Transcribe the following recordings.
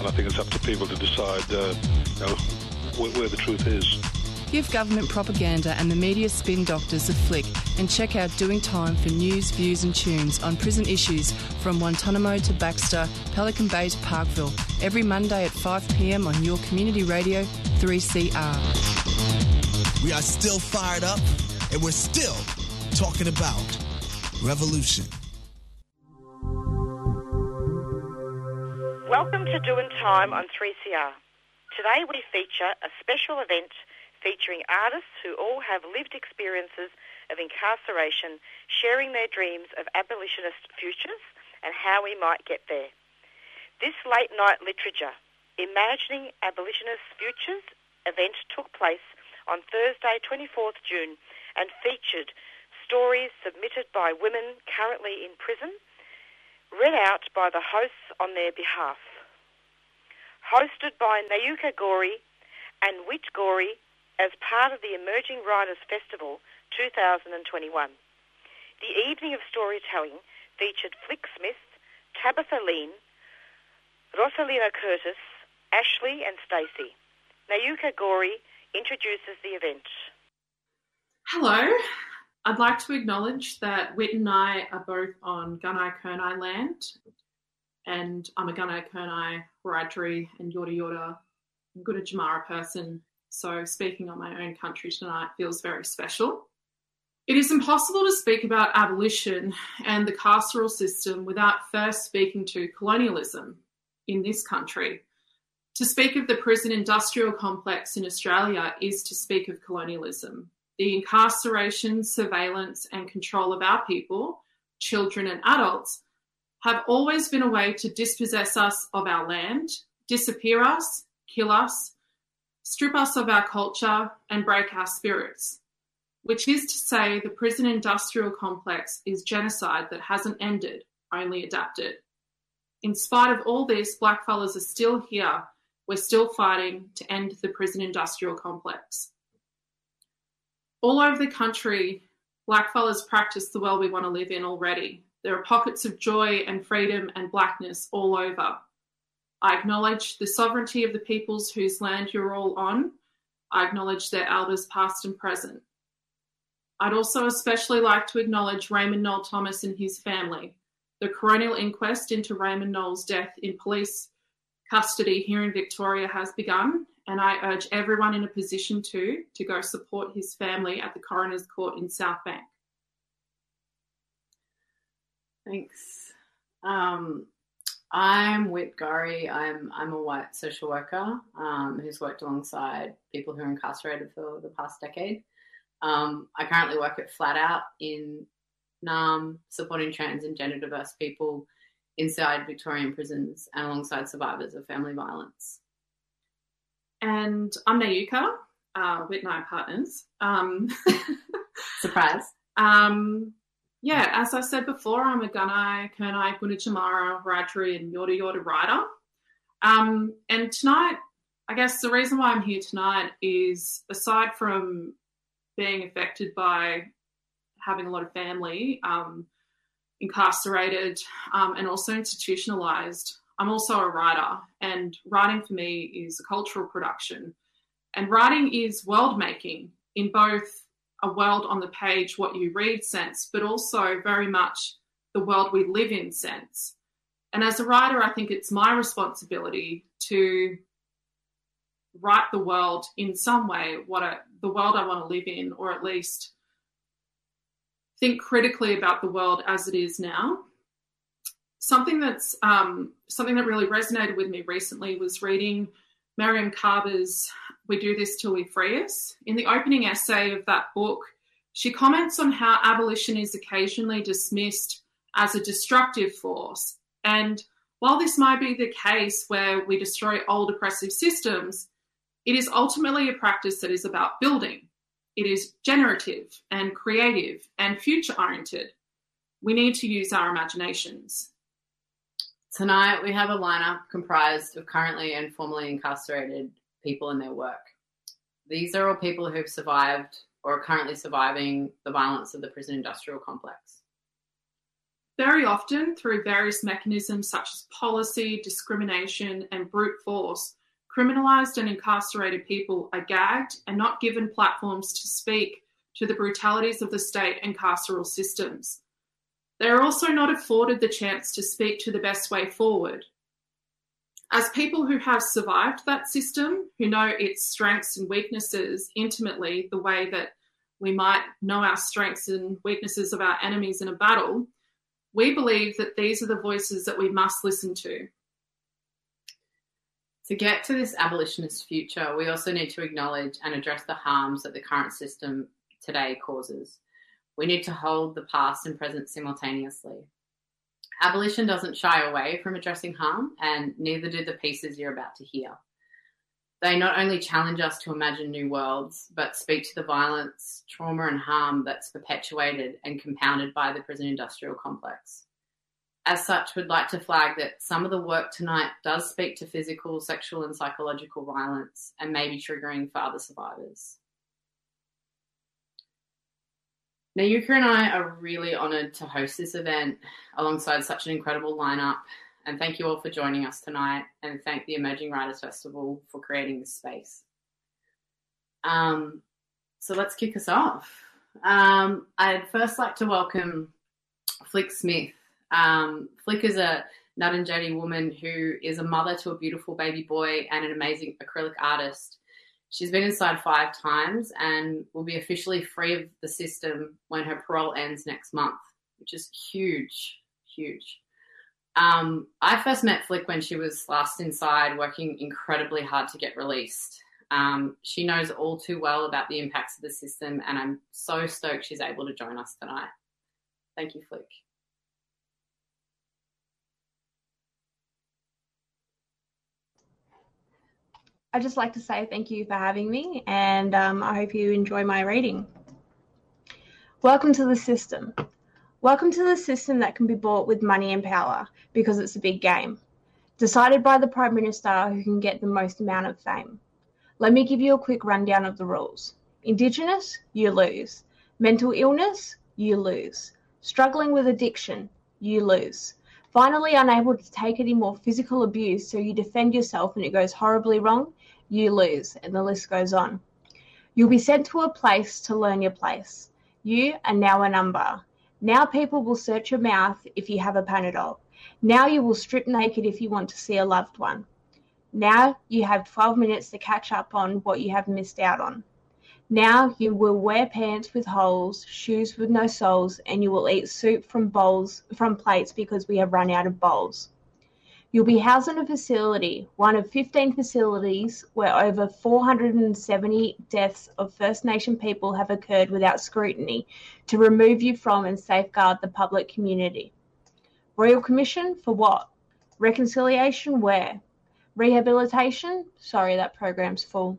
and I think it's up to people to decide uh, you know, where, where the truth is. Give government propaganda and the media spin doctors a flick and check out Doing Time for news, views, and tunes on prison issues from Guantanamo to Baxter, Pelican Bay to Parkville, every Monday at 5 pm on your community radio 3CR. We are still fired up and we're still talking about revolution. Welcome to Doing Time on 3CR. Today we feature a special event featuring artists who all have lived experiences of incarceration, sharing their dreams of abolitionist futures and how we might get there. This late night literature, Imagining Abolitionist Futures event took place on Thursday, 24th June, and featured stories submitted by women currently in prison, read out by the hosts on their behalf. Hosted by Nayuka Gori and Whit Gori as part of the Emerging Writers Festival 2021. The evening of storytelling featured Flick Smith, Tabitha Lean, Rosalina Curtis, Ashley and Stacey. Nayuka Gori introduces the event. Hello. I'd like to acknowledge that Whit and I are both on Gunai Kurnai land, and I'm a Gunai Kurnai, Wiradjuri, and Yorta Yorta Gunditjmara person so speaking on my own country tonight feels very special. It is impossible to speak about abolition and the carceral system without first speaking to colonialism in this country. To speak of the prison industrial complex in Australia is to speak of colonialism. The incarceration, surveillance, and control of our people, children, and adults have always been a way to dispossess us of our land, disappear us, kill us, strip us of our culture, and break our spirits. Which is to say, the prison industrial complex is genocide that hasn't ended, only adapted. In spite of all this, blackfellas are still here. We're still fighting to end the prison industrial complex. All over the country, blackfellas practice the world we want to live in already. There are pockets of joy and freedom and blackness all over. I acknowledge the sovereignty of the peoples whose land you're all on. I acknowledge their elders, past and present. I'd also especially like to acknowledge Raymond Noel Thomas and his family. The coronial inquest into Raymond Noel's death in police custody here in Victoria has begun, and I urge everyone in a position to to go support his family at the coroner's court in South Bank. Thanks. Um, I'm Whit Gori. I'm I'm a white social worker um, who's worked alongside people who are incarcerated for the past decade. Um, I currently work at Flat Out in NAM, supporting trans and gender diverse people inside Victorian prisons and alongside survivors of family violence. And I'm Nayuka, uh, Whit and I partners. Um, Surprise. Um, yeah, as I said before, I'm a Gunai, Kurnai, Gunditjmara, Wiradjuri, and Yorta Yorta writer. Um, and tonight, I guess the reason why I'm here tonight is aside from being affected by having a lot of family um, incarcerated um, and also institutionalized, I'm also a writer. And writing for me is a cultural production. And writing is world making in both a world on the page, what you read sense, but also very much the world we live in sense. And as a writer, I think it's my responsibility to write the world in some way, what the world I want to live in, or at least think critically about the world as it is now. Something that's um, something that really resonated with me recently was reading Mariame Kaba's we Do This Till We Free Us. In the opening essay of that book, she comments on how abolition is occasionally dismissed as a destructive force. And While this might be the case where we destroy old oppressive systems, it is ultimately a practice that is about building. It is generative and creative and future oriented. We need to use our imaginations. Tonight, we have a lineup comprised of currently and formerly incarcerated people and their work. These are all people who've survived or are currently surviving the violence of the prison industrial complex. Very often, through various mechanisms such as policy, discrimination, and brute force, criminalised and incarcerated people are gagged and not given platforms to speak to the brutalities of the state and carceral systems. They are also not afforded the chance to speak to the best way forward. As people who have survived that system, who know its strengths and weaknesses intimately, the way that we might know our strengths and weaknesses of our enemies in a battle, we believe that these are the voices that we must listen to. To get to this abolitionist future, we also need to acknowledge and address the harms that the current system today causes. We need to hold the past and present simultaneously. Abolition doesn't shy away from addressing harm, and neither do the pieces you're about to hear. They not only challenge us to imagine new worlds, but speak to the violence, trauma, and harm that's perpetuated and compounded by the prison industrial complex. As such, we'd like to flag that some of the work tonight does speak to physical, sexual, and psychological violence and may be triggering for other survivors. Nayuka and I are really honoured to host this event alongside such an incredible lineup. And thank you all for joining us tonight, and thank the Emerging Writers Festival for creating this space. Um, so let's kick us off. Um, I'd first like to welcome Flick Smith. Um, Flick is a Ngarrindjeri woman who is a mother to a beautiful baby boy and an amazing acrylic artist. She's been inside five times and will be officially free of the system when her parole ends next month, which is huge, huge. Um, I first met Flick when she was last inside, working incredibly hard to get released. Um, she knows all too well about the impacts of the system, and I'm so stoked she's able to join us tonight. Thank you, Flick. I'd just like to say thank you for having me, and um, I hope you enjoy my reading. Welcome to the system. Welcome to the system that can be bought with money and power because it's a big game, decided by the Prime Minister who can get the most amount of fame. Let me give you a quick rundown of the rules. Indigenous, you lose. Mental illness, you lose. Struggling with addiction, you lose. Finally, unable to take any more physical abuse, so you defend yourself and it goes horribly wrong, you lose, and the list goes on. You'll be sent to a place to learn your place. You are now a number. Now people will search your mouth if you have a Panadol. Now you will strip naked if you want to see a loved one. Now you have 12 minutes to catch up on what you have missed out on. Now you will wear pants with holes, shoes with no soles, and you will eat soup from bowls from plates because we have run out of bowls. You'll be housed in a facility, one of 15 facilities where over 470 deaths of First Nation people have occurred without scrutiny to remove you from and safeguard the public community. Royal Commission for what? Reconciliation where? Rehabilitation? Sorry, that program's full.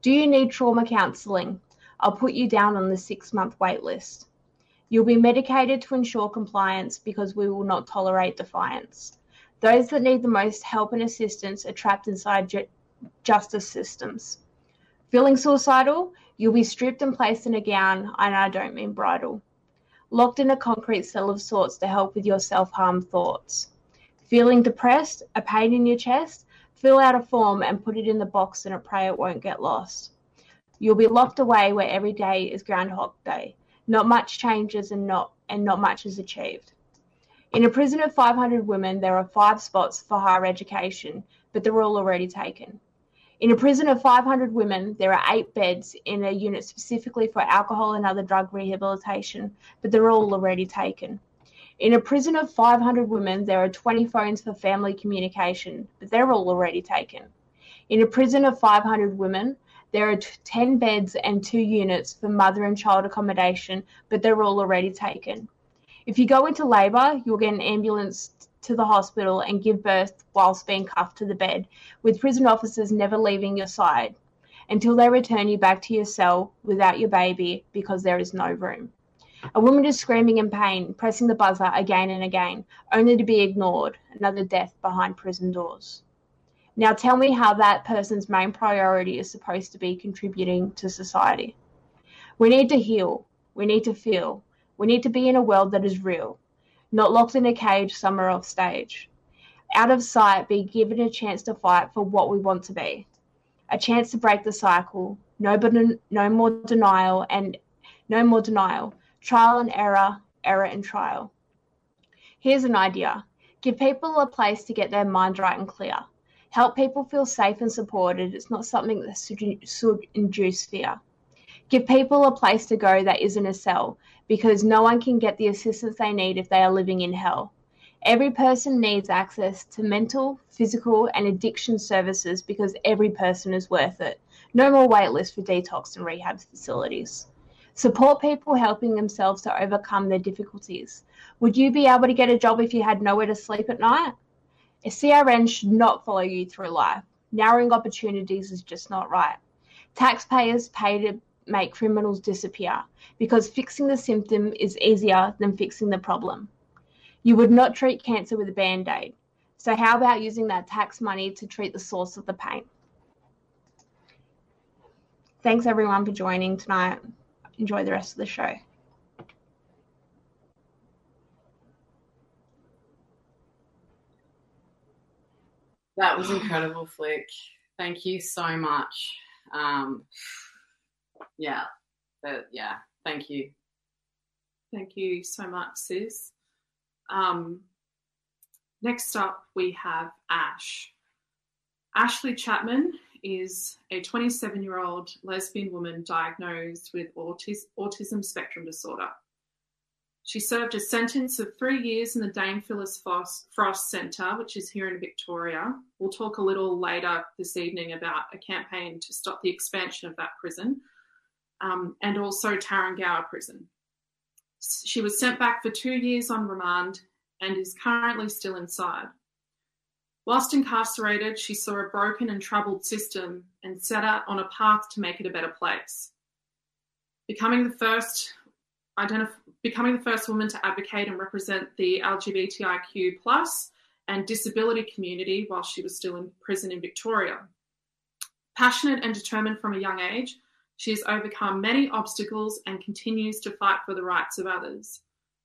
Do you need trauma counselling? I'll put you down on the six month wait list. You'll be medicated to ensure compliance because we will not tolerate defiance. Those that need the most help and assistance are trapped inside ju- justice systems. Feeling suicidal? You'll be stripped and placed in a gown, and I don't mean bridal. Locked in a concrete cell of sorts to help with your self harm thoughts. Feeling depressed? A pain in your chest? Fill out a form and put it in the box and pray it won't get lost. You'll be locked away where every day is Groundhog Day. Not much changes and not and not much is achieved. In a prison of 500 women, there are five spots for higher education, but they're all already taken. In a prison of 500 women, there are eight beds in a unit specifically for alcohol and other drug rehabilitation, but they're all already taken. In a prison of 500 women, there are 20 phones for family communication, but they're all already taken. In a prison of 500 women, there are 10 beds and two units for mother and child accommodation, but they're all already taken. If you go into labour, you'll get an ambulance to the hospital and give birth whilst being cuffed to the bed, with prison officers never leaving your side until they return you back to your cell without your baby because there is no room. A woman is screaming in pain, pressing the buzzer again and again, only to be ignored. Another death behind prison doors. Now tell me how that person's main priority is supposed to be contributing to society. We need to heal. We need to feel. We need to be in a world that is real, not locked in a cage somewhere off stage. Out of sight, be given a chance to fight for what we want to be. A chance to break the cycle. No, but no more denial and no more denial trial and error, error and trial. Here's an idea give people a place to get their mind right and clear. Help people feel safe and supported. It's not something that should induce fear. Give people a place to go that isn't a cell because no one can get the assistance they need if they are living in hell. Every person needs access to mental, physical, and addiction services because every person is worth it. No more waitlists for detox and rehab facilities. Support people helping themselves to overcome their difficulties. Would you be able to get a job if you had nowhere to sleep at night? A CRN should not follow you through life. Narrowing opportunities is just not right. Taxpayers pay to make criminals disappear because fixing the symptom is easier than fixing the problem. You would not treat cancer with a band aid. So, how about using that tax money to treat the source of the pain? Thanks everyone for joining tonight enjoy the rest of the show. That was incredible, Flick. Thank you so much. Um, yeah, but yeah, thank you. Thank you so much, sis. Um, next up, we have Ash. Ashley Chapman is a 27 year old lesbian woman diagnosed with autis- autism spectrum disorder. She served a sentence of three years in the Dame Phyllis Frost Centre, which is here in Victoria. We'll talk a little later this evening about a campaign to stop the expansion of that prison, um, and also Tarrengower Prison. She was sent back for two years on remand and is currently still inside. Whilst incarcerated, she saw a broken and troubled system and set out on a path to make it a better place. Becoming the first identif- becoming the first woman to advocate and represent the LGBTIQ plus and disability community while she was still in prison in Victoria. Passionate and determined from a young age, she has overcome many obstacles and continues to fight for the rights of others.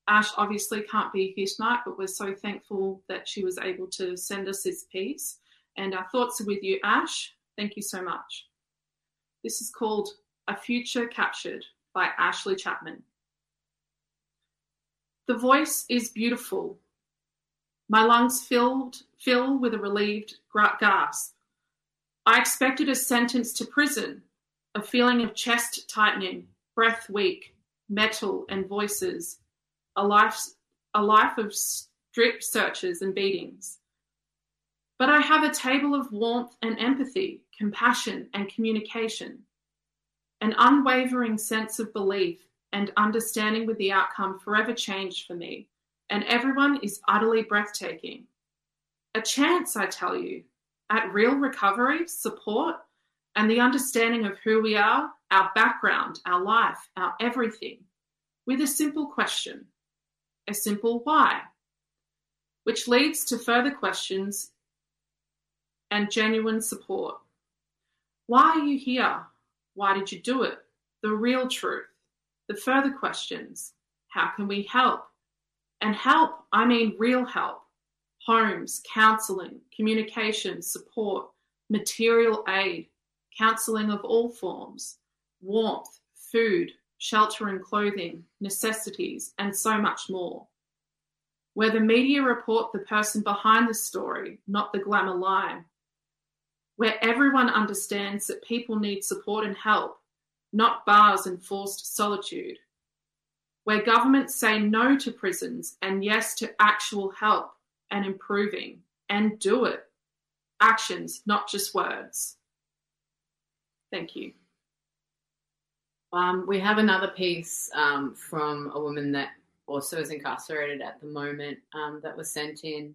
Ash obviously can't be here tonight, but we're so thankful that she was able to send us this piece. And our thoughts are with you, Ash. Thank you so much. This is called A Future Captured by Ashley Chapman. The voice is beautiful. My lungs filled fill with a relieved gasp. I expected a sentence to prison, a feeling of chest tightening, breath weak, metal and voices, a life, a life of strip searches and beatings. But I have a table of warmth and empathy, compassion and communication, an unwavering sense of belief and understanding with the outcome forever changed for me, and everyone is utterly breathtaking. A chance, I tell you, at real recovery, support, and the understanding of who we are, our background, our life, our everything, with a simple question a simple why, which leads to further questions and genuine support. Why are you here? Why did you do it? The real truth. The further questions. How can we help? And help, I mean real help. Homes, counselling, communication, support, material aid, counselling of all forms, warmth, food, shelter and clothing, necessities, and so much more. Where the media report the person behind the story, not the glamour line. Where everyone understands that people need support and help, not bars and forced solitude. Where governments say no to prisons and yes to actual help and improving, and do it. Actions, not just words. Thank you. Um, we have another piece um, from a woman that also is incarcerated at the moment um, that was sent in.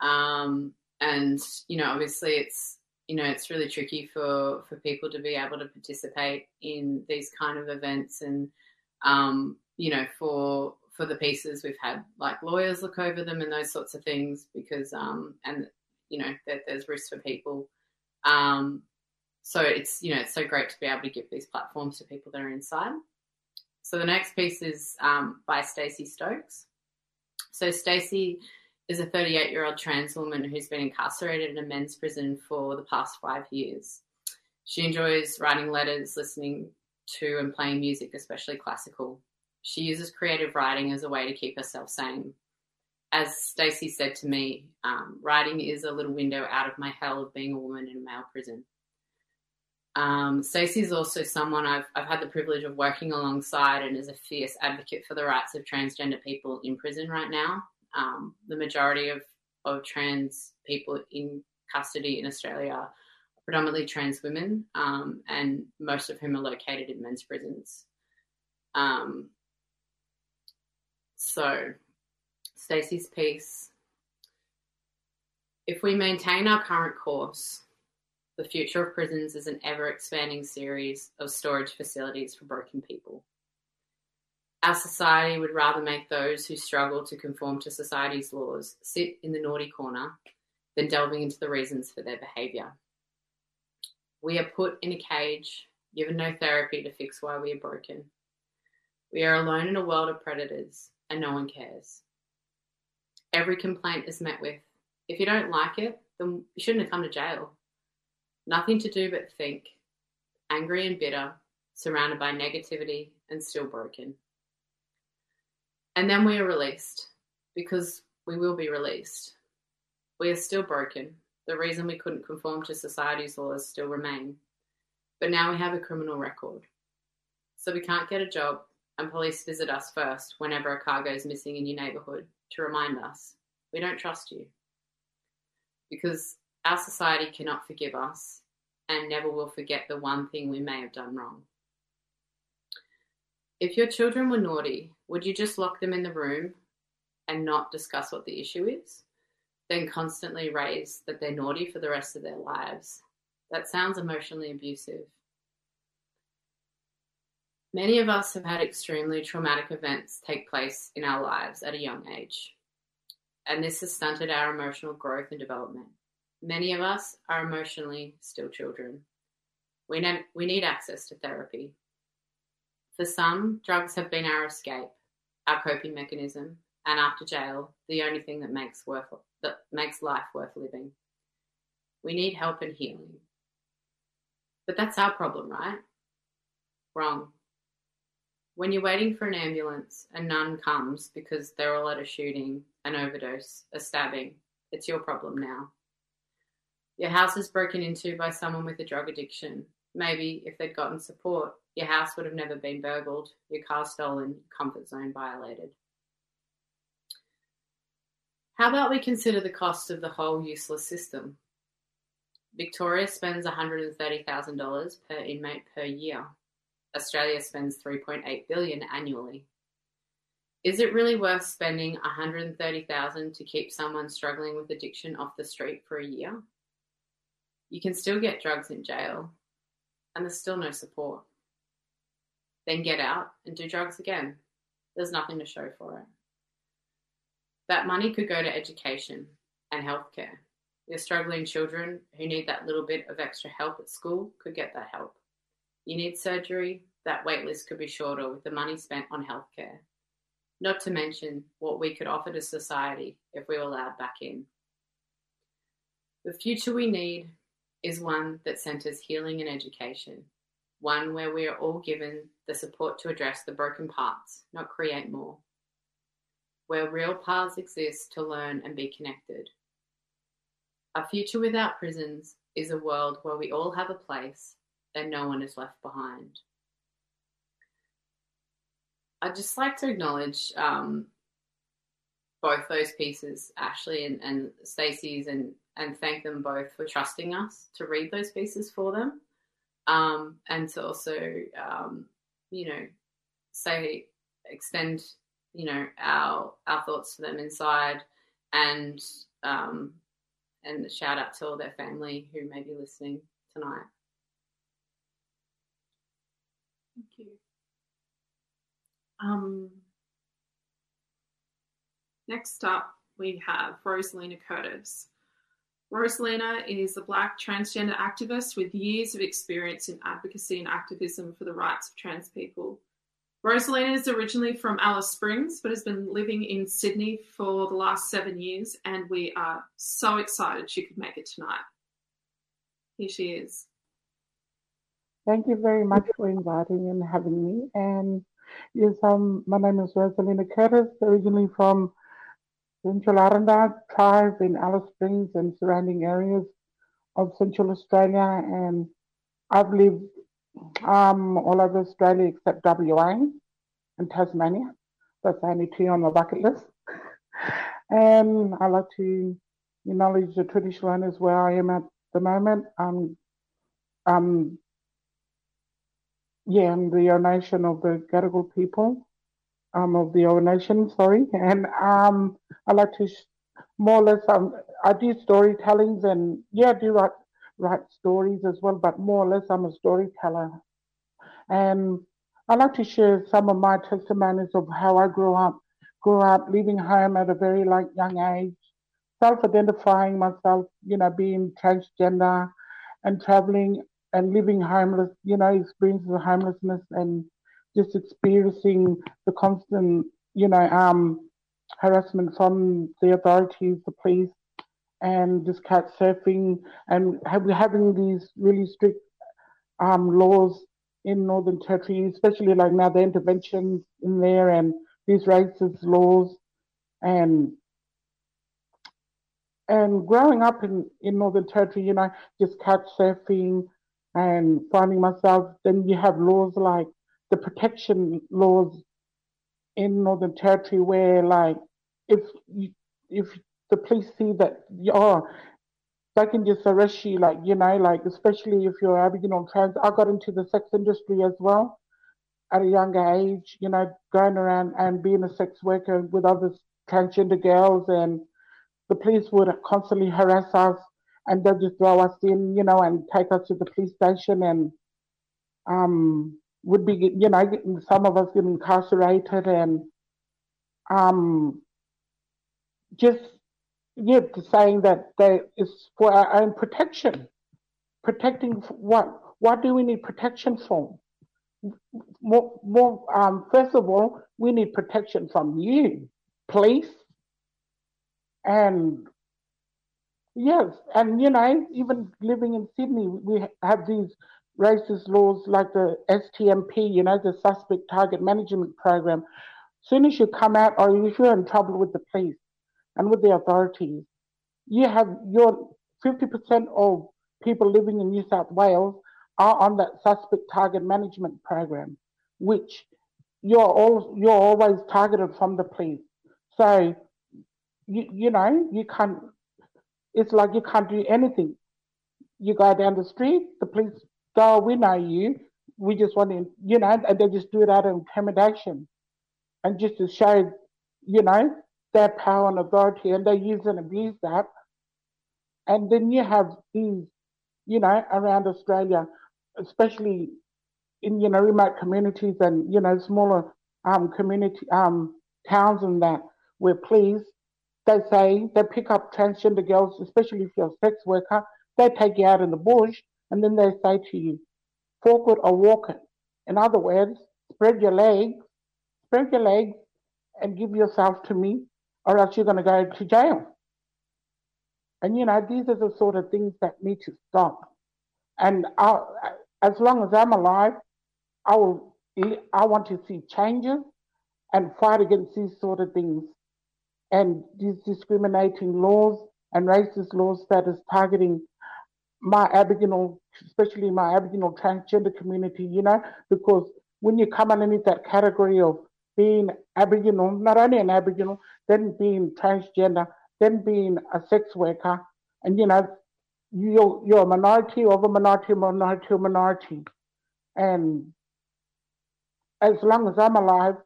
Um, and you know, obviously, it's you know, it's really tricky for for people to be able to participate in these kind of events, and um, you know, for for the pieces we've had like lawyers look over them and those sorts of things because um, and you know, that there's risks for people. Um, so it's you know it's so great to be able to give these platforms to people that are inside. So the next piece is um, by Stacey Stokes. So Stacey is a 38 year old trans woman who's been incarcerated in a men's prison for the past five years. She enjoys writing letters, listening to and playing music, especially classical. She uses creative writing as a way to keep herself sane. As Stacey said to me, um, writing is a little window out of my hell of being a woman in a male prison. Um, Stacey is also someone I've, I've had the privilege of working alongside and is a fierce advocate for the rights of transgender people in prison right now. Um, the majority of, of trans people in custody in Australia are predominantly trans women, um, and most of whom are located in men's prisons. Um, so, Stacey's piece. If we maintain our current course, the future of prisons is an ever expanding series of storage facilities for broken people. Our society would rather make those who struggle to conform to society's laws sit in the naughty corner than delving into the reasons for their behaviour. We are put in a cage, given no therapy to fix why we are broken. We are alone in a world of predators, and no one cares. Every complaint is met with, if you don't like it, then you shouldn't have come to jail. Nothing to do but think, angry and bitter, surrounded by negativity and still broken. And then we are released, because we will be released. We are still broken. The reason we couldn't conform to society's laws still remain. But now we have a criminal record. So we can't get a job, and police visit us first whenever a car goes missing in your neighbourhood to remind us we don't trust you. Because our society cannot forgive us and never will forget the one thing we may have done wrong. If your children were naughty, would you just lock them in the room and not discuss what the issue is? Then constantly raise that they're naughty for the rest of their lives? That sounds emotionally abusive. Many of us have had extremely traumatic events take place in our lives at a young age, and this has stunted our emotional growth and development. Many of us are emotionally still children. We need, we need access to therapy. For some, drugs have been our escape, our coping mechanism, and after jail, the only thing that makes worth that makes life worth living. We need help and healing. But that's our problem, right? Wrong. When you're waiting for an ambulance and none comes because they're all at a shooting, an overdose, a stabbing, it's your problem now. Your house is broken into by someone with a drug addiction. Maybe if they'd gotten support, your house would have never been burgled, your car stolen, your comfort zone violated. How about we consider the cost of the whole useless system? Victoria spends $130,000 per inmate per year. Australia spends 3.8 billion annually. Is it really worth spending 130,000 to keep someone struggling with addiction off the street for a year? You can still get drugs in jail, and there's still no support. Then get out and do drugs again. There's nothing to show for it. That money could go to education and healthcare. Your struggling children who need that little bit of extra help at school could get that help. You need surgery, that waitlist could be shorter with the money spent on healthcare. Not to mention what we could offer to society if we were allowed back in. The future we need is one that centres healing and education, one where we are all given the support to address the broken parts, not create more, where real paths exist to learn and be connected. A future without prisons is a world where we all have a place and no one is left behind. I'd just like to acknowledge um, both those pieces, Ashley and, and Stacey's and and thank them both for trusting us to read those pieces for them um, and to also, um, you know, say, extend, you know, our, our thoughts to them inside and Um, and shout out to all their family who may be listening tonight. Thank you. Um, next up, we have Rosalina Curtis. Rosalina is a Black transgender activist with years of experience in advocacy and activism for the rights of trans people. Rosalina is originally from Alice Springs, but has been living in Sydney for the last seven years, and we are so excited she could make it tonight. Here she is. Thank you very much for inviting and having me. And yes, um, my name is Rosalina Curtis, originally from Central Aranda tribe in Alice Springs and surrounding areas of Central Australia. And I've lived um, all over Australia except WA and Tasmania. That's only two on my bucket list. and I like to acknowledge the traditional owners where I am at the moment. Um, um, yeah, and the nation of the Gadigal people um, of the Eora Nation, sorry. And um, I like to more or less, um, I do storytellings and yeah, I do write, write stories as well, but more or less I'm a storyteller. And I like to share some of my testimonies of how I grew up, grew up leaving home at a very like young age, self-identifying myself, you know, being transgender and traveling and living homeless, you know, experiences of homelessness and just experiencing the constant, you know, um, harassment from the authorities, the police, and just couch surfing, and have, having these really strict um, laws in Northern Territory, especially like now the interventions in there and these racist laws, and and growing up in, in Northern Territory, you know, just couch surfing and finding myself, then you have laws like the protection laws in Northern Territory where like if you, if the police see that oh they can just you like you know like especially if you're Aboriginal trans I got into the sex industry as well at a younger age you know going around and being a sex worker with other transgender girls and the police would constantly harass us and they'd just throw us in you know and take us to the police station and um would be, you know, some of us get incarcerated and um, just, yeah, saying that they, for our own protection. Protecting what? What do we need protection for? More, more um, first of all, we need protection from you, police, and yes, and you know, even living in Sydney, we have these racist laws like the STMP, you know, the Suspect Target Management Program. As soon as you come out or if you're in trouble with the police and with the authorities, you have your 50% of people living in New South Wales are on that Suspect Target Management Program, which you're all you're always targeted from the police. So you you know you can't. It's like you can't do anything. You go down the street, the police so we know you. We just want to, you know, and they just do it out of intimidation and just to show, you know, their power and authority, and they use and abuse that. And then you have these, you know, around Australia, especially in you know remote communities and you know smaller um, community um, towns and that, where please they say they pick up transgender girls, especially if you're a sex worker, they take you out in the bush and then they say to you, forward or walk it. In other words, spread your legs, spread your legs and give yourself to me, or else you're going to go to jail. And you know, these are the sort of things that need to stop. And I'll, as long as I'm alive, I will. I want to see changes and fight against these sort of things and these discriminating laws and racist laws that is targeting my Aboriginal, especially my Aboriginal transgender community, you know, because when you come underneath that category of being Aboriginal, not only an Aboriginal, then being transgender, then being a sex worker, and you know, you're, you're a minority of a minority, minority, minority. And as long as I'm alive,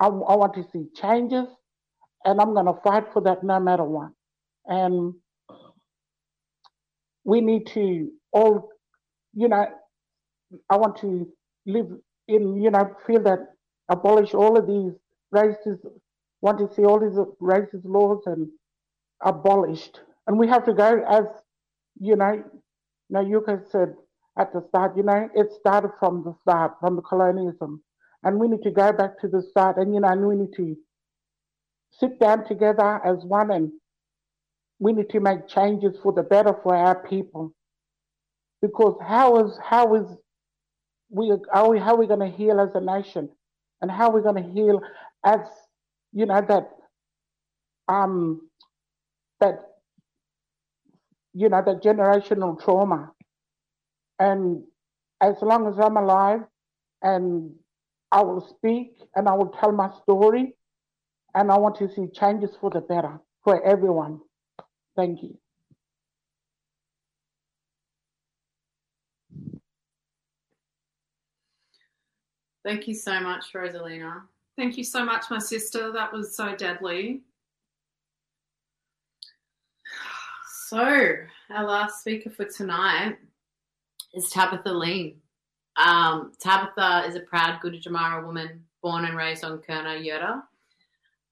I, I want to see changes, and I'm going to fight for that no matter what. and we need to all, you know, I want to live in, you know, feel that abolish all of these racist, want to see all these racist laws and abolished. And we have to go as, you know, Nayuka said at the start, you know, it started from the start, from the colonialism. And we need to go back to the start and, you know, and we need to sit down together as one and we need to make changes for the better for our people. Because how is how is we are we how are we going to heal as a nation, and how are we going to heal as you know that um that you know that generational trauma, and as long as I'm alive, and I will speak and I will tell my story, and I want to see changes for the better for everyone. Thank you. Thank you so much, Rosalina. Thank you so much, my sister. That was so deadly. So, our last speaker for tonight is Tabitha Lean. Um, Tabitha is a proud Gunditjmara woman born and raised on Kaurna Yurta.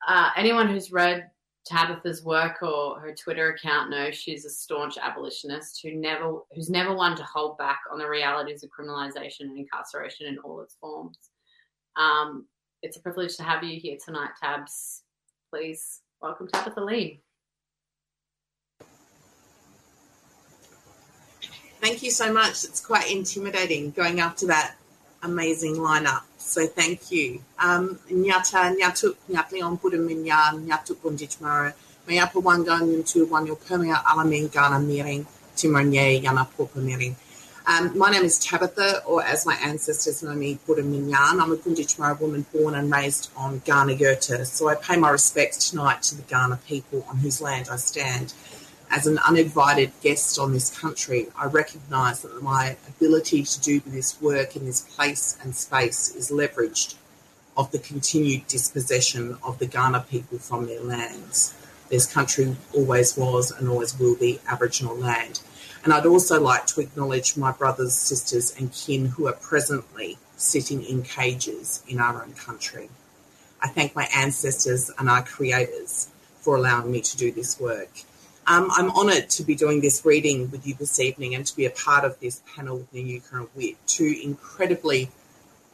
Uh, anyone who's read Tabitha's work or her Twitter account knows she's a staunch abolitionist who never who's never one to hold back on the realities of criminalisation and incarceration in all its forms. Um, it's a privilege to have you here tonight, Tabs. Please welcome Tabitha Lean. Thank you so much. It's quite intimidating going to that amazing lineup. So thank you. Um, nyata nyatuk nyatlion pudaminya nyatuk bunjitmara mayapa wanga nyuntu wanyo permia alamin gana miring timernye yana popa miring. Um, my name is Tabitha, or as my ancestors know me, Buddha Minyan. I'm a Gunditjmara woman born and raised on Kaurna Yurta, so I pay my respects tonight to the Kaurna people on whose land I stand. As an uninvited guest on this country, I recognise that my ability to do this work in this place and space is leveraged of the continued dispossession of the Kaurna people from their lands. This country always was and always will be Aboriginal land. And I'd also like to acknowledge my brothers, sisters, and kin who are presently sitting in cages in our own country. I thank my ancestors and our creators for allowing me to do this work. Um, I'm honoured to be doing this reading with you this evening and to be a part of this panel with Nayuka and Whit, two incredibly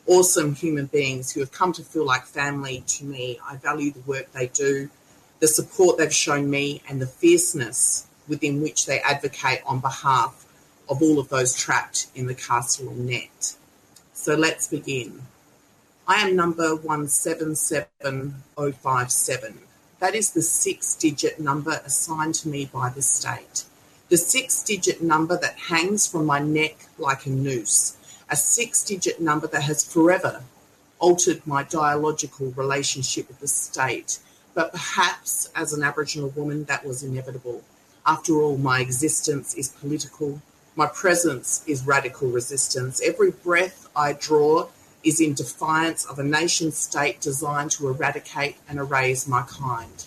awesome human beings who have come to feel like family to me. I value the work they do, the support they've shown me, and the fierceness within which they advocate on behalf of all of those trapped in the carceral net. So let's begin. I am number 177057. That is the six digit number assigned to me by the state. The six digit number that hangs from my neck like a noose. A six digit number that has forever altered my dialogical relationship with the state. But perhaps as an Aboriginal woman, that was inevitable. After all, my existence is political. My presence is radical resistance. Every breath I draw is in defiance of a nation state designed to eradicate and erase my kind.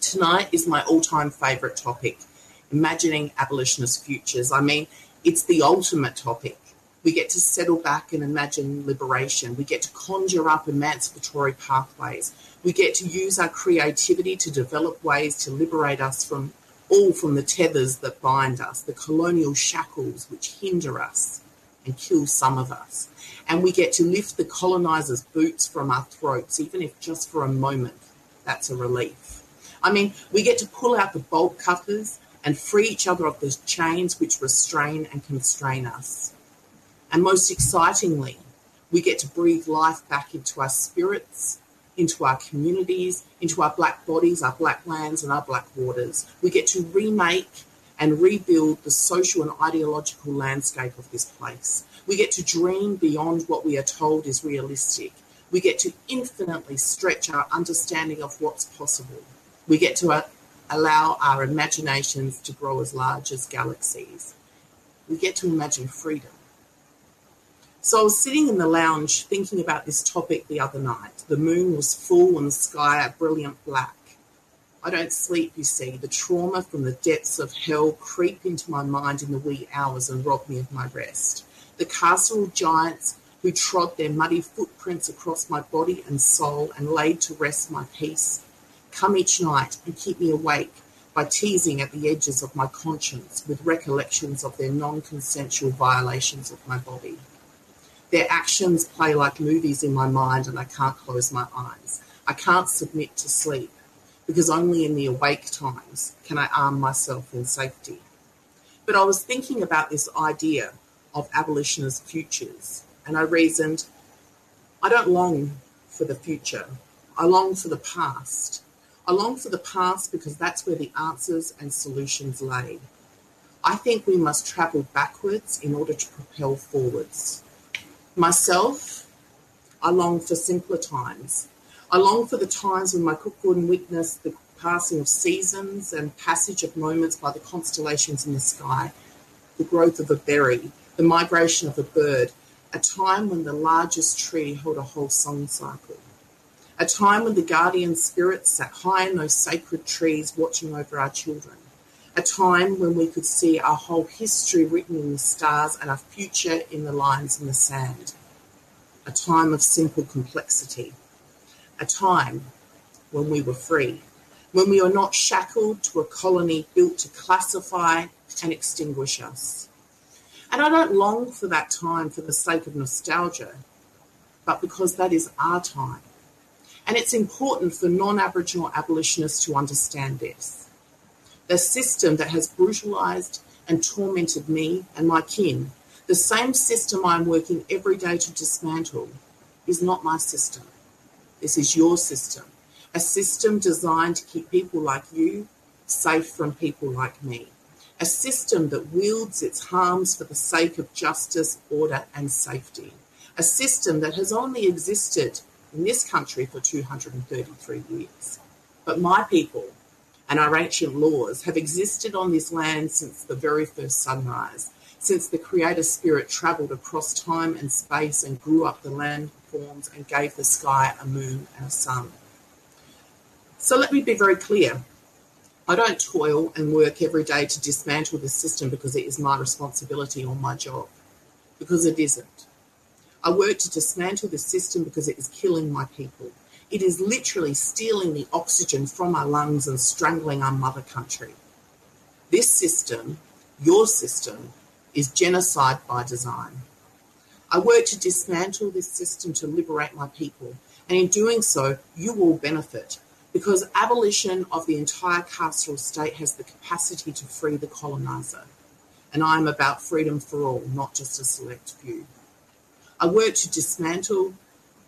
Tonight is my all time favourite topic imagining abolitionist futures. I mean, it's the ultimate topic. We get to settle back and imagine liberation. We get to conjure up emancipatory pathways. We get to use our creativity to develop ways to liberate us from all from the tethers that bind us, the colonial shackles which hinder us and kill some of us. And we get to lift the colonizers' boots from our throats, even if just for a moment. That's a relief. I mean, we get to pull out the bolt cutters and free each other of the chains which restrain and constrain us. And most excitingly, we get to breathe life back into our spirits, into our communities, into our black bodies, our black lands, and our black waters. We get to remake and rebuild the social and ideological landscape of this place. We get to dream beyond what we are told is realistic. We get to infinitely stretch our understanding of what's possible. We get to uh, allow our imaginations to grow as large as galaxies. We get to imagine freedom. So I was sitting in the lounge thinking about this topic the other night. The moon was full and the sky a brilliant black. I don't sleep, you see. The trauma from the depths of hell creep into my mind in the wee hours and rob me of my rest. The carceral giants who trod their muddy footprints across my body and soul and laid to rest my peace come each night and keep me awake by teasing at the edges of my conscience with recollections of their non consensual violations of my body. Their actions play like movies in my mind, and I can't close my eyes. I can't submit to sleep because only in the awake times can I arm myself in safety. But I was thinking about this idea of abolitionist futures, and I reasoned I don't long for the future, I long for the past. I long for the past because that's where the answers and solutions lay. I think we must travel backwards in order to propel forwards. Myself, I long for simpler times. I long for the times when my Cookwood witnessed the passing of seasons and passage of moments by the constellations in the sky, the growth of a berry, the migration of a bird, a time when the largest tree held a whole song cycle a time when the guardian spirits sat high in those sacred trees watching over our children, a time when we could see our whole history written in the stars and our future in the lines in the sand, a time of simple complexity, a time when we were free, when we are not shackled to a colony built to classify and extinguish us. And I don't long for that time for the sake of nostalgia, but because that is our time and it's important for non Aboriginal abolitionists to understand this. The system that has brutalised and tormented me and my kin, the same system I'm working every day to dismantle, is not my system. This is your system. A system designed to keep people like you safe from people like me. A system that wields its harms for the sake of justice, order, and safety. A system that has only existed in this country for 233 years. But my people and our ancient laws have existed on this land since the very first sunrise, since the Creator Spirit travelled across time and space and grew up the land forms and gave the sky a moon and a sun. So let me be very clear. I don't toil and work every day to dismantle the system because it is my responsibility or my job, because it isn't. I work to dismantle the system because it is killing my people. It is literally stealing the oxygen from our lungs and strangling our mother country. This system, your system, is genocide by design. I work to dismantle this system to liberate my people, and in doing so, you will benefit because abolition of the entire carceral state has the capacity to free the coloniser. And I am about freedom for all, not just a select few. I work to dismantle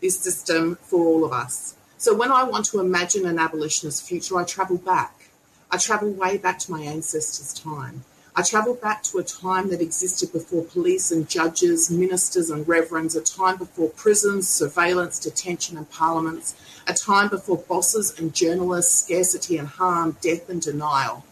this system for all of us. So when I want to imagine an abolitionist future, I travel back. I travel way back to my ancestors' time. I travel back to a time that existed before police and judges, ministers and reverends, a time before prisons, surveillance, detention, and parliaments, a time before bosses and journalists, scarcity and harm, death and denial,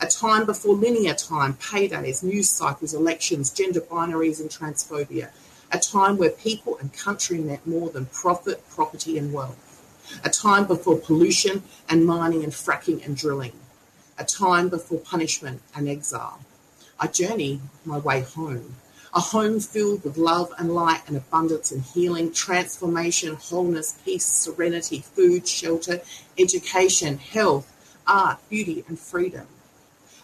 a time before linear time, paydays, news cycles, elections, gender binaries, and transphobia, a time where people and country meant more than profit, property, and wealth, a time before pollution and mining and fracking and drilling, a time before punishment and exile. I journey my way home, a home filled with love and light and abundance and healing, transformation, wholeness, peace, serenity, food, shelter, education, health, art, beauty, and freedom.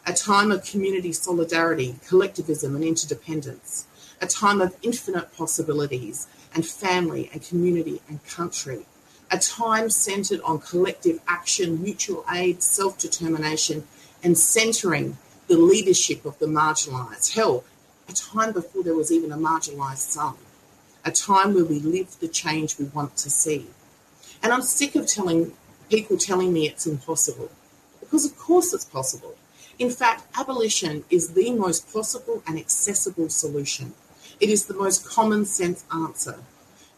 A time of community solidarity, collectivism, and interdependence a time of infinite possibilities and family and community and country, a time centered on collective action, mutual aid, self determination, and centering the leadership of the marginalised. Hell, a time before there was even a marginalised some, a time where we live the change we want to see. And I'm sick of telling people telling me it's impossible, because of course it's possible. In fact, abolition is the most possible and accessible solution. It is the most common sense answer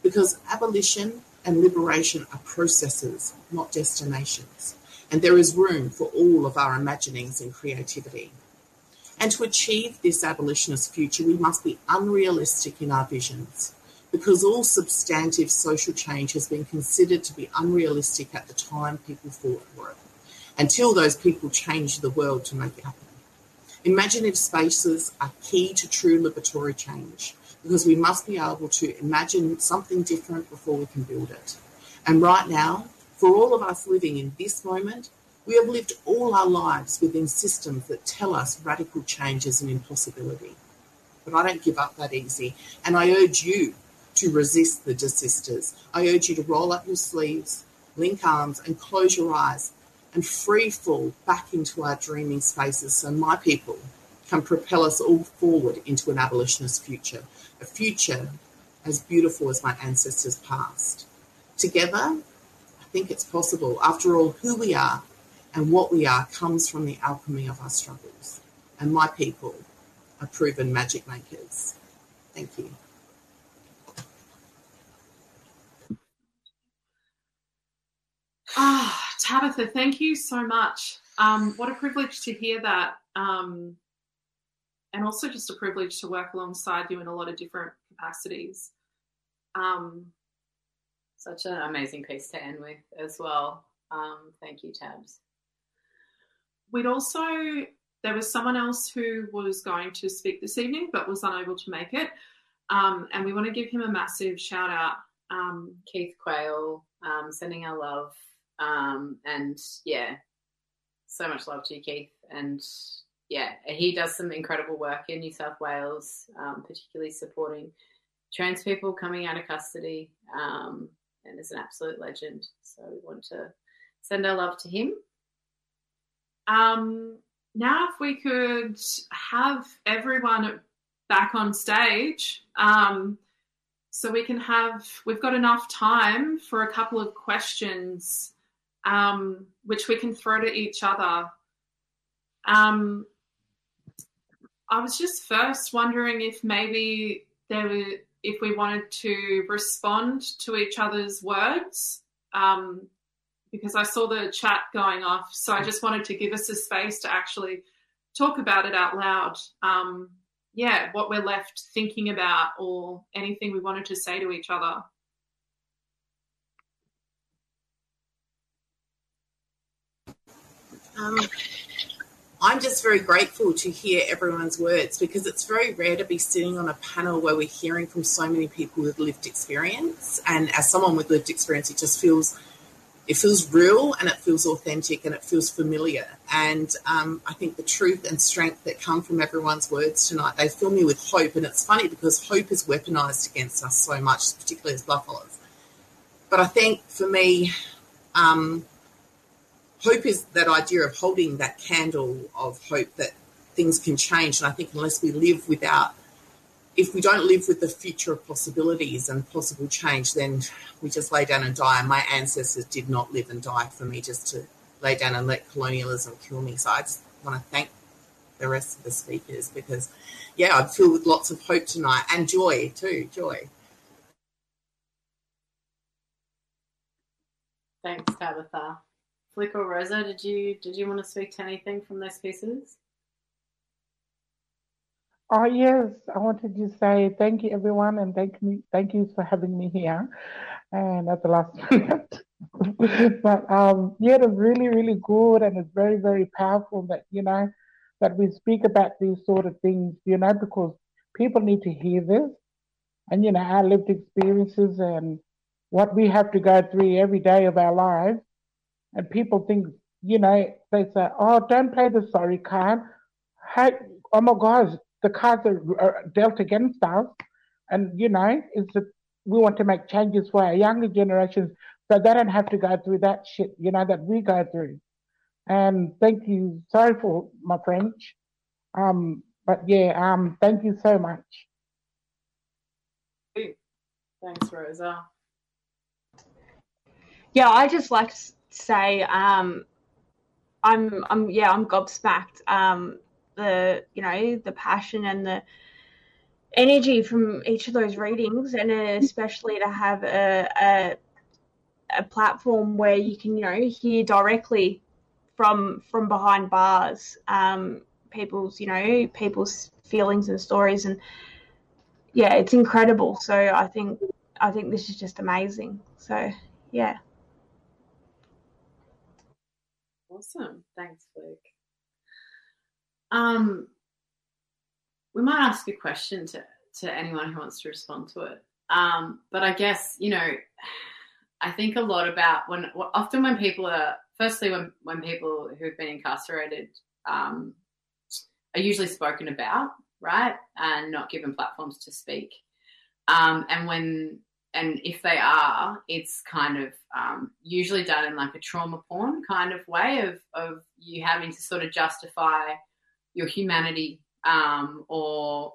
because abolition and liberation are processes, not destinations, and there is room for all of our imaginings and creativity. And to achieve this abolitionist future, we must be unrealistic in our visions because all substantive social change has been considered to be unrealistic at the time people fought for it. until those people changed the world to make it happen. Imaginative spaces are key to true liberatory change because we must be able to imagine something different before we can build it. And right now, for all of us living in this moment, we have lived all our lives within systems that tell us radical change is an impossibility. But I don't give up that easy. And I urge you to resist the desisters. I urge you to roll up your sleeves, link arms, and close your eyes and free fall back into our dreaming spaces so my people can propel us all forward into an abolitionist future, a future as beautiful as my ancestors past. Together, I think it's possible. After all, who we are and what we are comes from the alchemy of our struggles. And my people are proven magic makers. Thank you. Ah, Tabitha, thank you so much. Um, what a privilege to hear that. Um, and also just a privilege to work alongside you in a lot of different capacities. Um, Such an amazing piece to end with as well. Um, thank you, Tabs. We'd also, there was someone else who was going to speak this evening but was unable to make it. Um, and we want to give him a massive shout out. Um, Keith Quayle, um, sending our love. Um, and yeah, so much love to you, Keith. And yeah, he does some incredible work in New South Wales, um, particularly supporting trans people coming out of custody, um, and is an absolute legend. So we want to send our love to him. Um, now, if we could have everyone back on stage, um, so we can have, we've got enough time for a couple of questions, um, which we can throw to each other. Um, I was just first wondering if maybe there were, if we wanted to respond to each other's words, um, because I saw the chat going off. So I just wanted to give us a space to actually talk about it out loud. Um, yeah, what we're left thinking about or anything we wanted to say to each other. Um, I'm just very grateful to hear everyone's words because it's very rare to be sitting on a panel where we're hearing from so many people with lived experience. And as someone with lived experience, it just feels it feels real and it feels authentic and it feels familiar. And um, I think the truth and strength that come from everyone's words tonight, they fill me with hope. And it's funny because hope is weaponized against us so much, particularly as buffaloes. But I think for me, um, hope is that idea of holding that candle of hope that things can change. And I think unless we live without if we don't live with the future of possibilities and possible change, then we just lay down and die. And my ancestors did not live and die for me just to lay down and let colonialism kill me. So I just want to thank the rest of the speakers because, yeah, I'm filled with lots of hope tonight and joy too. Joy. Thanks, Tabitha. Flick or Rosa, did you did you want to speak to anything from those pieces? Oh yes, I wanted to say thank you everyone and thank me thank you for having me here. And at the last minute. but um yeah, it really, really good and it's very, very powerful that, you know, that we speak about these sort of things, you know, because people need to hear this and you know, our lived experiences and what we have to go through every day of our lives. And people think, you know, they say, Oh, don't play the sorry card. Hey, oh my gosh, the cards are, dealt against us, and you know, it's a, we want to make changes for our younger generations so they don't have to go through that shit, you know, that we go through. And thank you. Sorry for my French. Um, but yeah, um, thank you so much. Thanks, Rosa. Yeah, I just like to say, um, I'm, I'm, yeah, I'm gobsmacked. Um, the you know the passion and the energy from each of those readings, and especially to have a, a a platform where you can you know hear directly from from behind bars um, people's you know people's feelings and stories and yeah it's incredible. So i think i think this is just amazing. So yeah Awesome. Thanks, Luke. Um, we might ask a question to, to anyone who wants to respond to it. Um, but I guess, you know, I think a lot about when often when people are firstly when when people who've been incarcerated um, are usually spoken about, right, and not given platforms to speak. Um, and when and if they are, it's kind of um, usually done in like a trauma porn kind of way of of you having to sort of justify your humanity um, or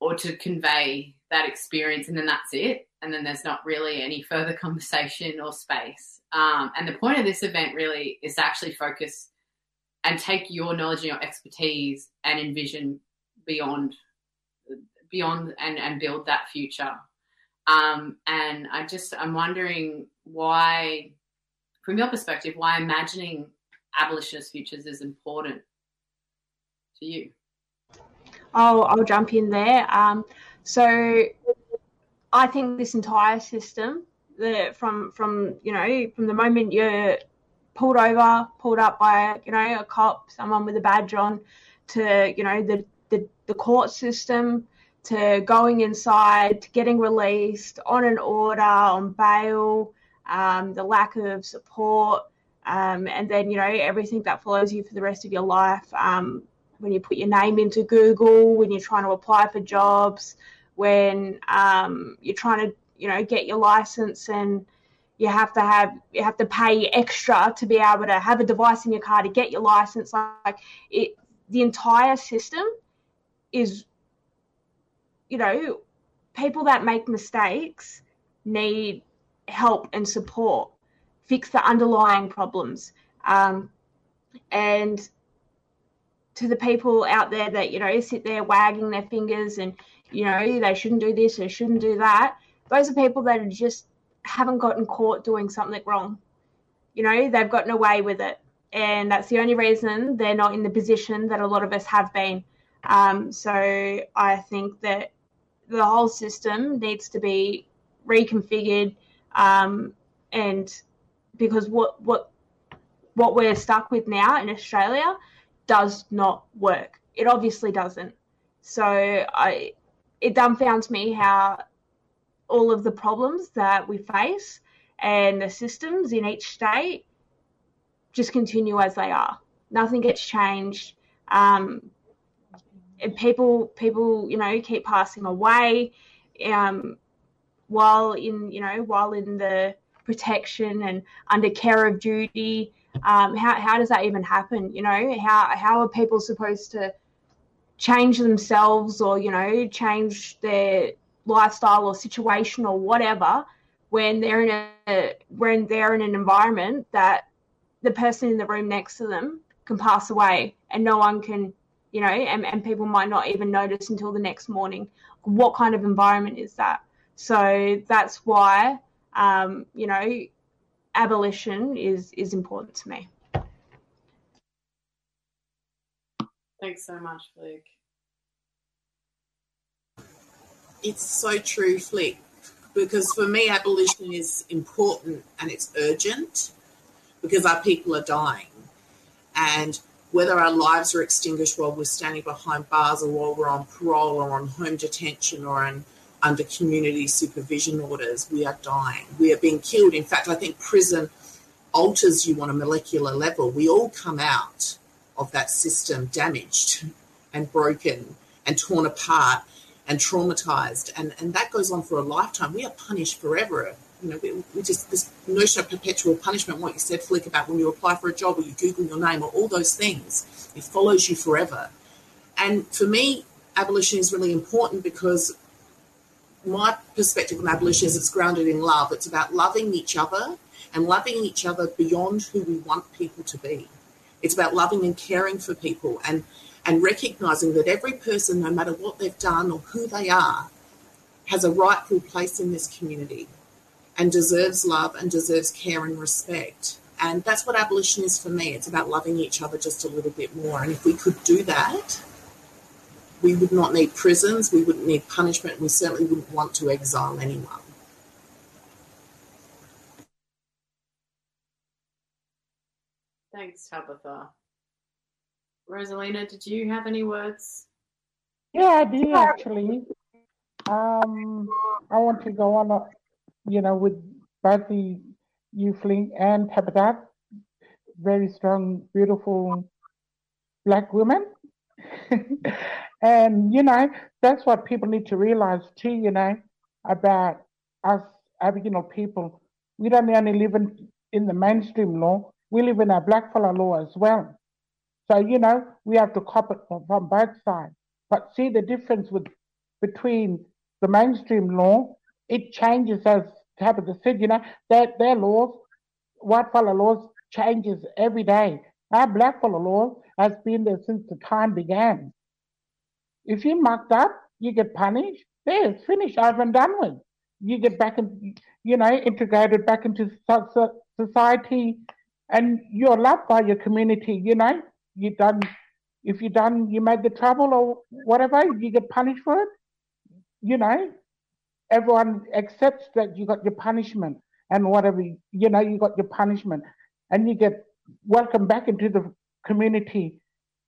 or to convey that experience, and then that's it. And then there's not really any further conversation or space. Um, and the point of this event really is to actually focus and take your knowledge and your expertise and envision beyond beyond and, and build that future. Um, and I just I'm wondering why, from your perspective, why imagining abolitionist futures is important to you. Oh, I'll jump in there. Um, so I think this entire system, the from from you know from the moment you're pulled over, pulled up by you know a cop, someone with a badge on, to you know the the, the court system, to going inside, to getting released on an order, on bail, um, the lack of support, um, and then you know everything that follows you for the rest of your life. Um, when you put your name into Google, when you're trying to apply for jobs, when um, you're trying to, you know, get your license and you have to have you have to pay extra to be able to have a device in your car to get your license. Like it, the entire system is, you know, people that make mistakes need help and support, fix the underlying problems. Um, and to the people out there that you know sit there wagging their fingers and you know they shouldn't do this they shouldn't do that those are people that just haven't gotten caught doing something wrong. You know they've gotten away with it. And that's the only reason they're not in the position that a lot of us have been. Um, so i think that the whole system needs to be reconfigured um, and because what what what we're stuck with now in australia does not work. It obviously doesn't. So I, it dumbfounds me how all of the problems that we face and the systems in each state just continue as they are. Nothing gets changed. Um, people, people, you know, keep passing away. Um, while in, you know, while in the protection and under care of duty, um, how, how does that even happen? You know, how, how are people supposed to change themselves or, you know, change their lifestyle or situation or whatever when they're in a, when they're in an environment that the person in the room next to them can pass away and no one can, you know, and, and people might not even notice until the next morning. What kind of environment is that? So that's why, um, you know, abolition is is important to me. Thanks so much, Luke. It's so true, Flick, because for me, abolition is important and it's urgent because our people are dying. And whether our lives are extinguished while we're standing behind bars or while we're on parole or on home detention or under community supervision orders, we are dying. We are being killed. In fact, I think prison alters you on a molecular level. We all come out of that system damaged and broken and torn apart and traumatized. And, and that goes on for a lifetime. We are punished forever. You know, we, we just, this notion of perpetual punishment, what you said, Flick, about when you apply for a job or you Google your name or all those things, it follows you forever. And for me, abolition is really important because my perspective on abolition is it's grounded in love. It's about loving each other and loving each other beyond who we want people to be. It's about loving and caring for people and, and recognizing that every person, no matter what they've done or who they are, has a rightful place in this community and deserves love and deserves care and respect. And that's what abolition is for me. It's about loving each other just a little bit more. And if we could do that, we would not need prisons, we wouldn't need punishment, we certainly wouldn't want to exile anyone. Thanks, Tabitha. Rosalina, did you have any words? Yeah, I do actually. Um, I want to go on, you know, with both the you and Tabitha, very strong, beautiful black women. and, you know, that's what people need to realize too, you know, about us Aboriginal people. We don't only live in, in the mainstream law, we live in our blackfella law as well. So, you know, we have to cop it from, from both sides. But see the difference with between the mainstream law, it changes as Tabitha said, you know, their, their laws, whitefella laws changes every day. Our blackfella law has been there since the time began. If you mucked up, you get punished. There, it's finished, over and done with. You get back in, you know, integrated back into society, and you're loved by your community. You know, you done. If you done, you made the trouble or whatever, you get punished for it. You know, everyone accepts that you got your punishment and whatever. You know, you got your punishment, and you get welcomed back into the community,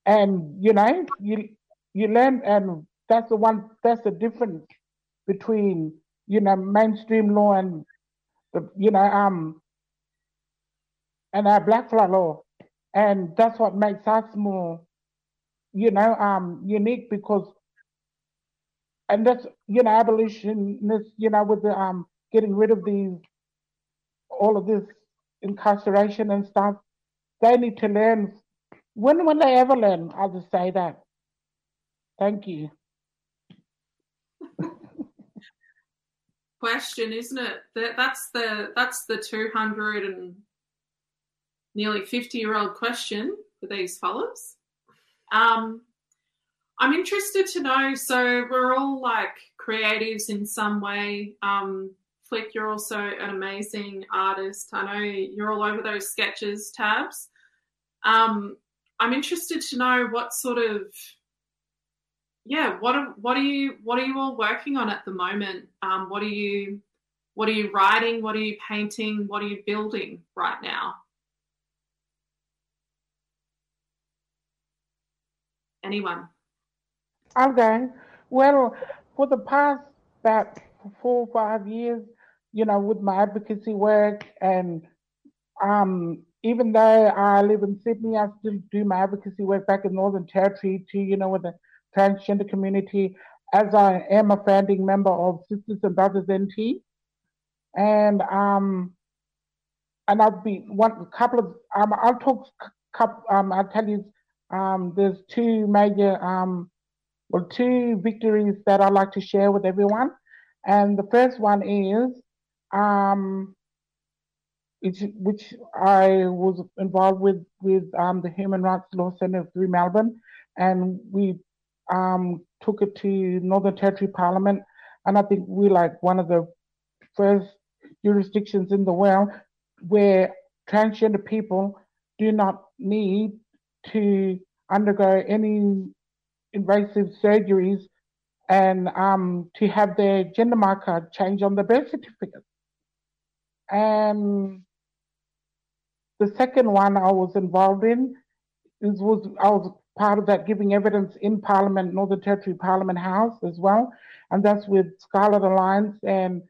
and you know, you you learn, and that's the one. That's the difference between you know mainstream law and the you know um and our blackfella law, and that's what makes us more you know um unique because and that's you know abolitionists you know with the um getting rid of these all of this incarceration and stuff they need to learn when will they ever learn i'll just say that Thank you. Question, isn't it? That, that's the that's the two hundred and nearly fifty year old question for these fellas. Um, I'm interested to know. So we're all like creatives in some way. Um, Flick, you're also an amazing artist. I know you're all over those sketches tabs. Um, I'm interested to know what sort of yeah, what are what are you what are you all working on at the moment? Um, what are you what are you writing? What are you painting? What are you building right now? Anyone? Okay. Well, for the past about four or five years, you know, with my advocacy work and um, even though I live in Sydney, I still do my advocacy work back in Northern Territory too, you know, with the transgender community as I am a founding member of Sisters and Brothers NT. And um, and I've been one couple of um, I'll talk um, I'll tell you um, there's two major um, well two victories that I'd like to share with everyone. And the first one is um, which, I was involved with with um, the Human Rights Law Centre through Melbourne, and we um, took it to Northern Territory Parliament, and I think we're like one of the first jurisdictions in the world where transgender people do not need to undergo any invasive surgeries and um, to have their gender marker changed on the birth certificate. And the second one I was involved in is was I was part of that giving evidence in Parliament, Northern Territory Parliament House as well, and that's with Scarlet Alliance and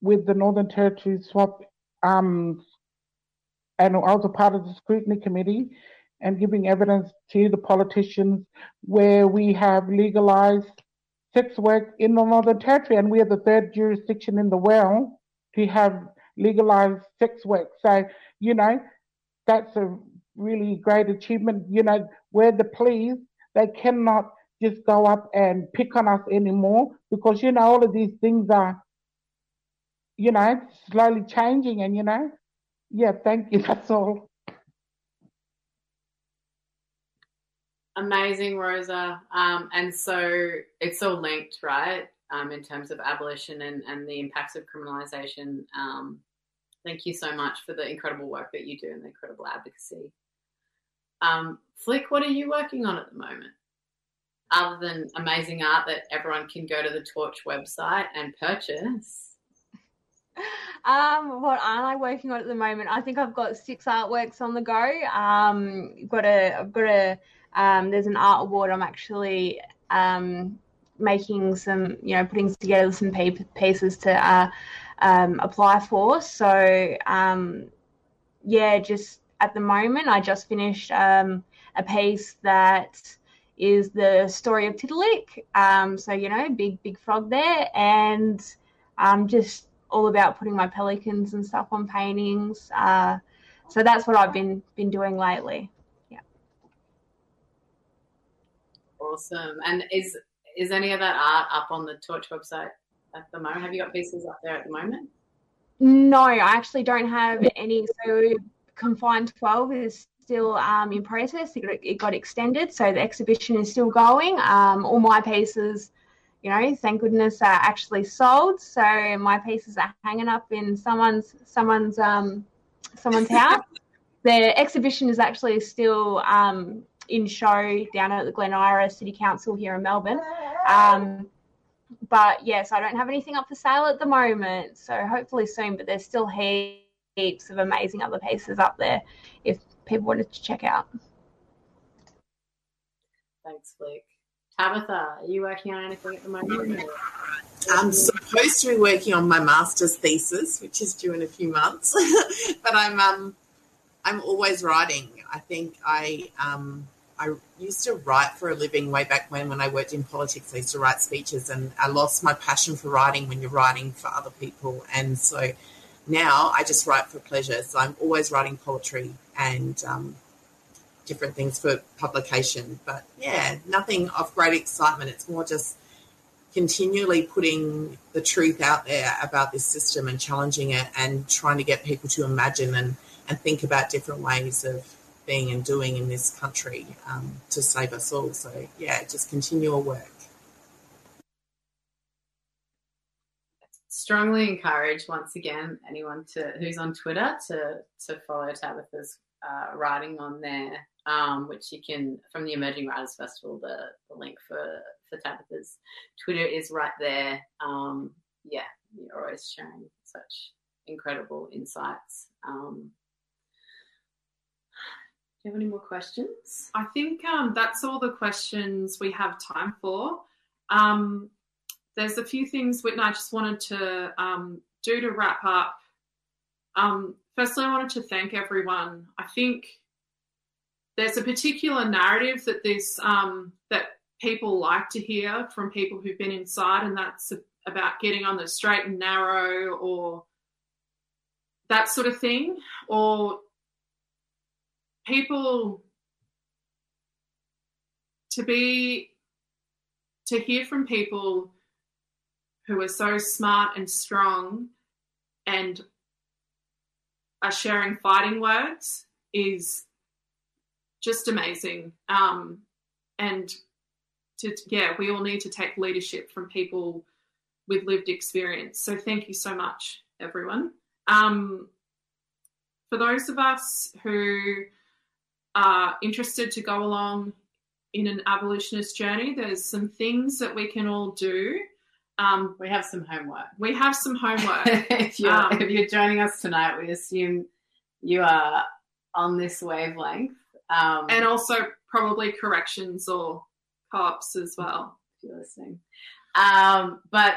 with the Northern Territory SWOP, um, and also part of the scrutiny committee, and giving evidence to the politicians where we have legalized sex work in the Northern Territory, and we are the third jurisdiction in the world to have legalized sex work. So, you know, that's a really great achievement. You know, where the police, they cannot just go up and pick on us anymore because, you know, all of these things are, you know, slowly changing and, you know, yeah, thank you. That's all. Amazing, Rosa. Um, and so it's all linked, right? Um, in terms of abolition and, and the impacts of criminalisation. Um, thank you so much for the incredible work that you do and the incredible advocacy. Um, Flick, what are you working on at the moment? Other than amazing art that everyone can go to the Torch website and purchase. Um, what aren't I working on at the moment? I think I've got six artworks on the go. Um, got a, I've got a, um, there's an art award. I'm actually um, making some, you know, putting together some pieces to uh, um, apply for. So um, yeah, just at the moment, I just finished um, a piece that is the story of Tiddalik. Um, so you know, big big frog there, and um, just all about putting my pelicans and stuff on paintings. Uh, so that's what I've been been doing lately. Yeah. Awesome. And is is any of that art up on the Torch website at the moment? Have you got pieces up there at the moment? No, I actually don't have any. So Confined 12 is still um, in process. It got, it got, extended, so the exhibition is still going. Um, all my pieces you know, thank goodness, are actually sold. So my pieces are hanging up in someone's someone's um, someone's house. the exhibition is actually still um, in show down at the Glen Eira City Council here in Melbourne. Um, but yes, I don't have anything up for sale at the moment. So hopefully soon. But there's still heaps of amazing other pieces up there if people wanted to check out. Thanks, Blake. Tabitha, are you working on anything at the moment? I'm supposed to be working on my master's thesis, which is due in a few months, but I'm um, I'm always writing. I think I um, I used to write for a living way back when when I worked in politics. I used to write speeches, and I lost my passion for writing when you're writing for other people, and so now I just write for pleasure. So I'm always writing poetry and um, different things for publication. But yeah, nothing of great excitement. It's more just continually putting the truth out there about this system and challenging it and trying to get people to imagine and, and think about different ways of being and doing in this country um, to save us all. So yeah, just continue continual work. Strongly encourage once again anyone to who's on Twitter to to follow Tabitha's uh, writing on there um, which you can from the Emerging Writers Festival. The, the link for for Tabitha's Twitter is right there. Um, yeah, you're always sharing such incredible insights. Um, you have any more questions? I think um, that's all the questions we have time for. Um, there's a few things Whitney I just wanted to um, do to wrap up. Um, firstly, I wanted to thank everyone. I think there's a particular narrative that this um, that people like to hear from people who've been inside, and that's about getting on the straight and narrow or that sort of thing, or people to be to hear from people who are so smart and strong and are sharing fighting words is just amazing. Um, and to, yeah, we all need to take leadership from people with lived experience. So thank you so much, everyone. Um, for those of us who are interested to go along in an abolitionist journey, there's some things that we can all do. Um, we have some homework. We have some homework. if, you're, um, if you're joining us tonight, we assume you are on this wavelength. Um, and also probably corrections or cops as well. If you're listening. Um, but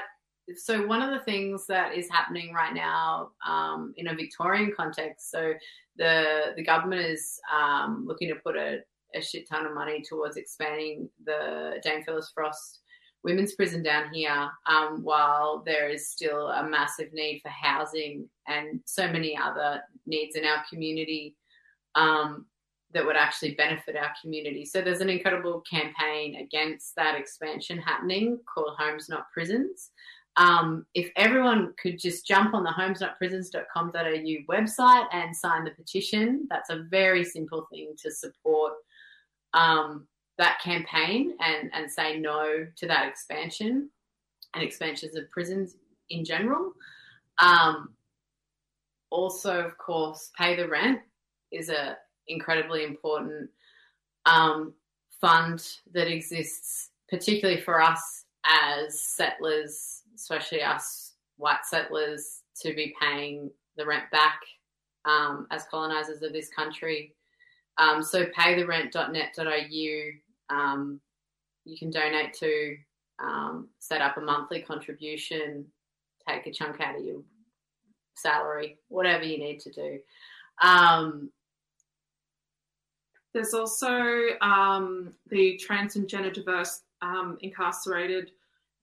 so one of the things that is happening right now um, in a Victorian context, so the the government is um, looking to put a, a, shit ton of money towards expanding the Dame Phyllis Frost women's prison down here, um, while there is still a massive need for housing and so many other needs in our community. Um, that would actually benefit our community. So there's an incredible campaign against that expansion happening called Homes Not Prisons. Um, if everyone could just jump on the homesnotprisons.com.au website and sign the petition, that's a very simple thing to support um, that campaign and, and say no to that expansion and expansions of prisons in general. Um, also, of course, pay the rent is a incredibly important um, fund that exists, particularly for us as settlers, especially us white settlers to be paying the rent back um, as colonisers of this country. Um, so paytherent.net.au, um, you can donate to, um, set up a monthly contribution, take a chunk out of your salary, whatever you need to do. Um, There's also um, the Trans and Gender Diverse um, Incarcerated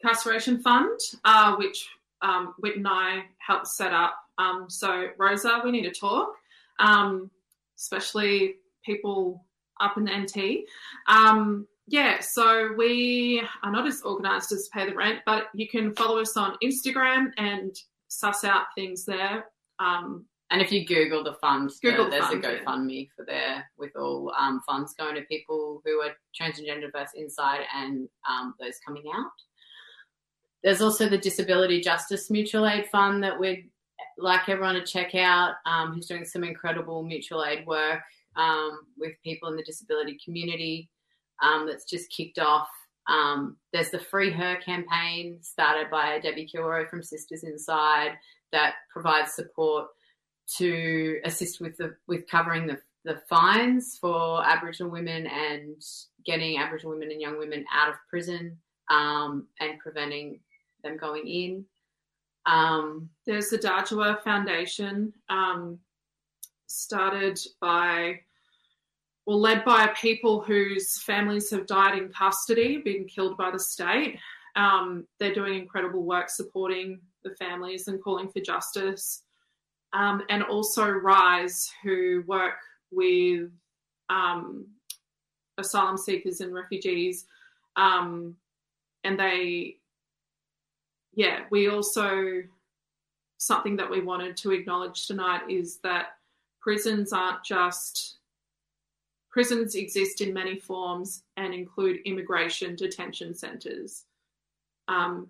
Incarceration Fund, uh, which um, Whit and I helped set up. Um, so, Rosa, we need to talk, um, especially people up in the NT. Um, yeah, so we are not as organised as Pay the Rent, but you can follow us on Instagram and suss out things there. Um, and if you Google the fund, Google the there's fund, a yeah. GoFundMe for there with all um, funds going to people who are trans and gender diverse inside and um, those coming out. There's also the Disability Justice Mutual Aid Fund that we'd like everyone to check out, um, who's doing some incredible mutual aid work um, with people in the disability community um, that's just kicked off. Um, there's the Free Her campaign started by Debbie Kilroy from Sisters Inside that provides support to assist with the with covering the the fines for Aboriginal women and getting Aboriginal women and young women out of prison um, and preventing them going in. Um, There's the Dhadjowa Foundation, um, started by, well, led by people whose families have died in custody, been killed by the state. Um, they're doing incredible work supporting the families and calling for justice. Um, and also Rise, who work with um, asylum seekers and refugees. Um, and they yeah, we also something that we wanted to acknowledge tonight is that prisons aren't just prisons exist in many forms and include immigration detention centres, um,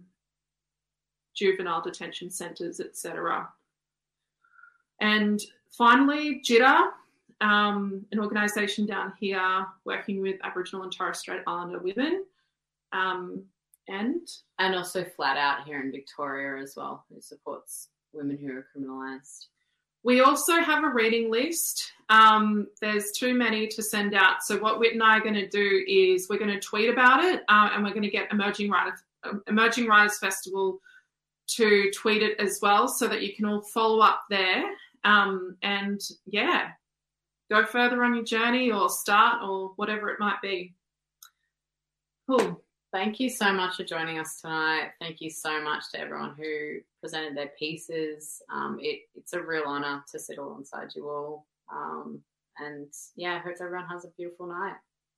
juvenile detention centres, etc. And finally, Djirra, um, an organisation down here working with Aboriginal and Torres Strait Islander women. Um, and and also Flat Out here in Victoria as well, who supports women who are criminalised. We also have a reading list. Um, there's too many to send out. So what Whit and I are going to do is we're going to tweet about it, uh, and we're going to get Emerging Writers, Emerging Writers Festival to tweet it as well, so that you can all follow up there. Um, and yeah, go further on your journey or start or whatever it might be. Cool. Thank you so much for joining us tonight. Thank you so much to everyone who presented their pieces. Um, it, it's a real honour to sit alongside you all. Um, and yeah, I hope everyone has a beautiful night.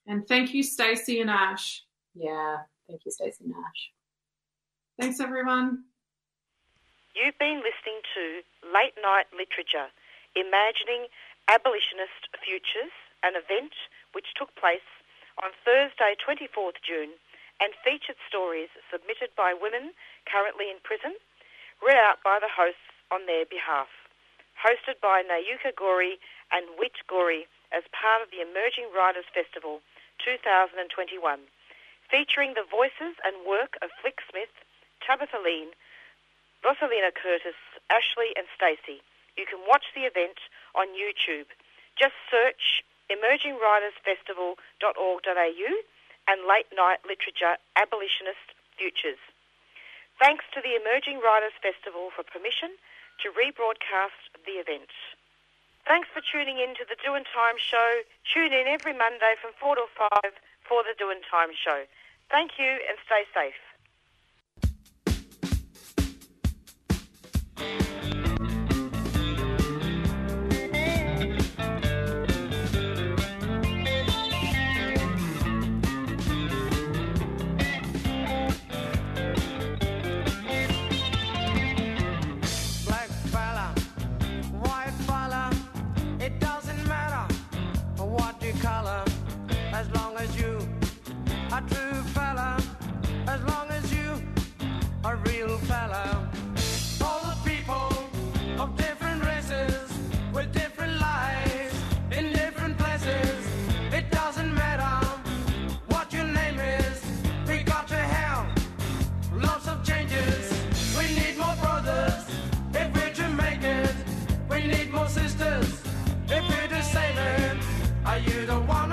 And thank you, Stacey and Ash. Yeah, thank you, Stacey and Ash. Thanks, everyone. You've been listening to Late Night Literature, Imagining Abolitionist Futures, an event which took place on Thursday, 24th June and featured stories submitted by women currently in prison, read out by the hosts on their behalf. Hosted by Nayuka Gori and Whit Gori as part of the Emerging Writers Festival 2021, featuring the voices and work of Flick Smith, Tabitha Lean, Rosalina Curtis, Ashley and Stacey. You can watch the event on YouTube. Just search emergingwritersfestival.org.au and late night literature abolitionist futures. Thanks to the Emerging Writers Festival for permission to rebroadcast the event. Thanks for tuning in to the Doin' Time Show. Tune in every Monday from 4 to 5 for the Doin' Time Show. Thank you and stay safe.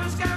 sky.